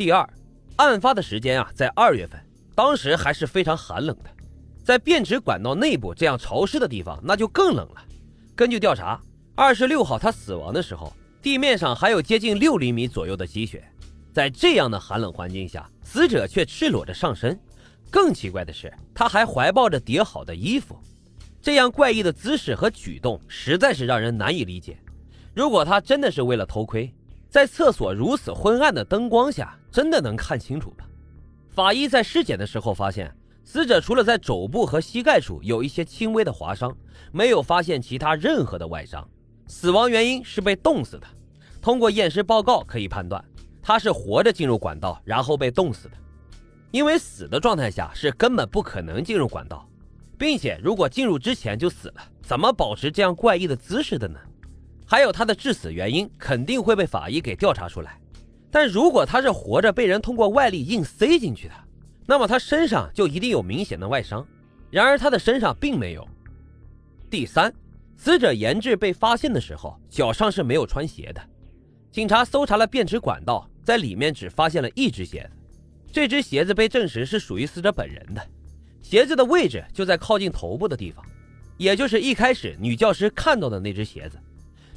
第二，案发的时间啊，在二月份，当时还是非常寒冷的，在变质管道内部这样潮湿的地方，那就更冷了。根据调查，二十六号他死亡的时候，地面上还有接近六厘米左右的积雪。在这样的寒冷环境下，死者却赤裸着上身。更奇怪的是，他还怀抱着叠好的衣服。这样怪异的姿势和举动实在是让人难以理解。如果他真的是为了偷窥，在厕所如此昏暗的灯光下，真的能看清楚吗？法医在尸检的时候发现，死者除了在肘部和膝盖处有一些轻微的划伤，没有发现其他任何的外伤。死亡原因是被冻死的。通过验尸报告可以判断，他是活着进入管道，然后被冻死的。因为死的状态下是根本不可能进入管道。并且，如果进入之前就死了，怎么保持这样怪异的姿势的呢？还有他的致死原因肯定会被法医给调查出来。但如果他是活着被人通过外力硬塞进去的，那么他身上就一定有明显的外伤。然而他的身上并没有。第三，死者严志被发现的时候脚上是没有穿鞋的。警察搜查了便池管道，在里面只发现了一只鞋子，这只鞋子被证实是属于死者本人的。鞋子的位置就在靠近头部的地方，也就是一开始女教师看到的那只鞋子。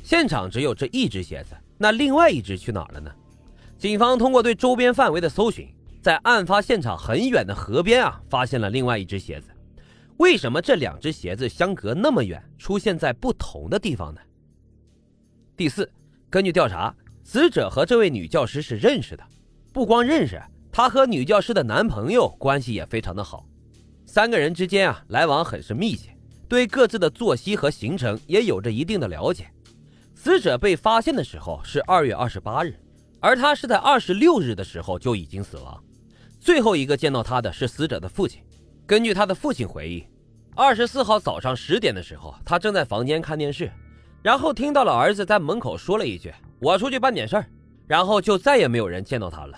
现场只有这一只鞋子，那另外一只去哪了呢？警方通过对周边范围的搜寻，在案发现场很远的河边啊，发现了另外一只鞋子。为什么这两只鞋子相隔那么远，出现在不同的地方呢？第四，根据调查，死者和这位女教师是认识的，不光认识，她和女教师的男朋友关系也非常的好。三个人之间啊，来往很是密切，对各自的作息和行程也有着一定的了解。死者被发现的时候是二月二十八日，而他是在二十六日的时候就已经死亡。最后一个见到他的是死者的父亲。根据他的父亲回忆，二十四号早上十点的时候，他正在房间看电视，然后听到了儿子在门口说了一句：“我出去办点事儿。”然后就再也没有人见到他了。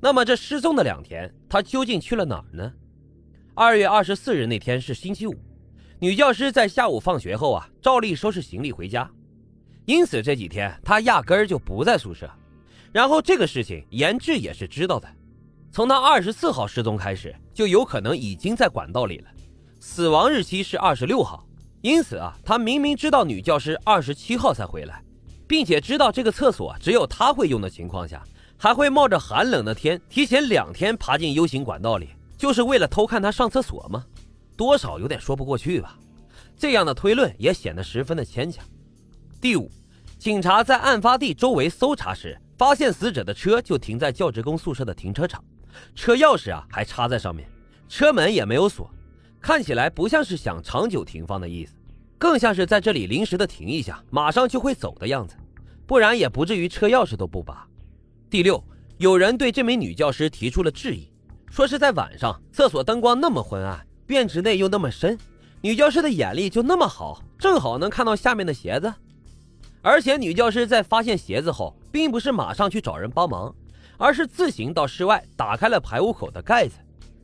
那么这失踪的两天，他究竟去了哪儿呢？二月二十四日那天是星期五，女教师在下午放学后啊，照例收拾行李回家，因此这几天她压根儿就不在宿舍。然后这个事情严志也是知道的，从他二十四号失踪开始，就有可能已经在管道里了。死亡日期是二十六号，因此啊，他明明知道女教师二十七号才回来，并且知道这个厕所只有他会用的情况下，还会冒着寒冷的天提前两天爬进 U 型管道里。就是为了偷看他上厕所吗？多少有点说不过去吧。这样的推论也显得十分的牵强。第五，警察在案发地周围搜查时，发现死者的车就停在教职工宿舍的停车场，车钥匙啊还插在上面，车门也没有锁，看起来不像是想长久停放的意思，更像是在这里临时的停一下，马上就会走的样子，不然也不至于车钥匙都不拔。第六，有人对这名女教师提出了质疑。说是在晚上，厕所灯光那么昏暗，便池内又那么深，女教师的眼力就那么好，正好能看到下面的鞋子。而且女教师在发现鞋子后，并不是马上去找人帮忙，而是自行到室外打开了排污口的盖子，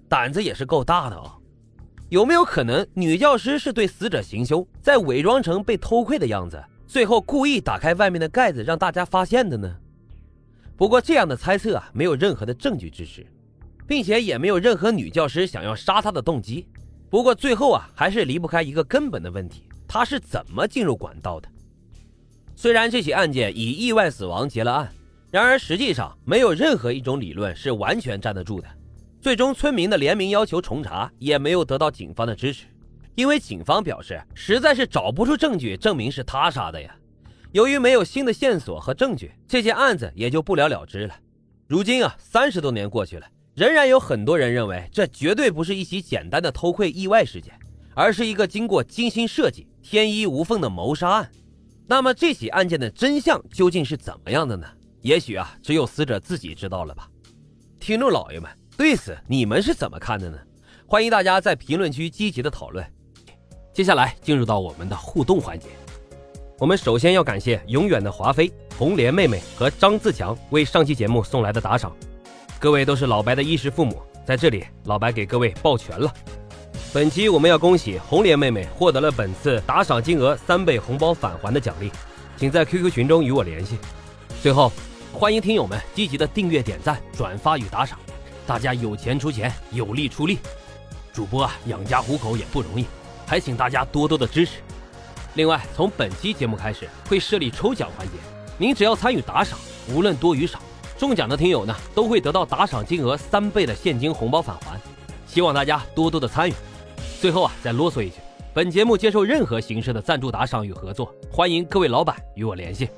胆子也是够大的啊！有没有可能女教师是对死者行凶，在伪装成被偷窥的样子，最后故意打开外面的盖子让大家发现的呢？不过这样的猜测啊，没有任何的证据支持。并且也没有任何女教师想要杀他的动机。不过最后啊，还是离不开一个根本的问题：他是怎么进入管道的？虽然这起案件以意外死亡结了案，然而实际上没有任何一种理论是完全站得住的。最终，村民的联名要求重查也没有得到警方的支持，因为警方表示实在是找不出证据证明是他杀的呀。由于没有新的线索和证据，这件案子也就不了了之了。如今啊，三十多年过去了。仍然有很多人认为，这绝对不是一起简单的偷窥意外事件，而是一个经过精心设计、天衣无缝的谋杀案。那么，这起案件的真相究竟是怎么样的呢？也许啊，只有死者自己知道了吧。听众老爷们，对此你们是怎么看的呢？欢迎大家在评论区积极的讨论。接下来进入到我们的互动环节，我们首先要感谢永远的华妃、红莲妹妹和张自强为上期节目送来的打赏。各位都是老白的衣食父母，在这里老白给各位抱拳了。本期我们要恭喜红莲妹妹获得了本次打赏金额三倍红包返还的奖励，请在 QQ 群中与我联系。最后，欢迎听友们积极的订阅、点赞、转发与打赏，大家有钱出钱，有力出力。主播啊，养家糊口也不容易，还请大家多多的支持。另外，从本期节目开始会设立抽奖环节，您只要参与打赏，无论多与少，中奖的听友呢都会得到打赏金额三倍的现金红包返还。希望大家多多的参与。最后啊，再啰嗦一句，本节目接受任何形式的赞助打赏与合作，欢迎各位老板与我联系。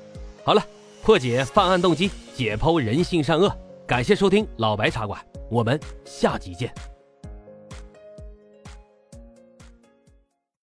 好了，破解犯案动机，解剖人性善恶，感谢收听老白茶馆，我们下集见。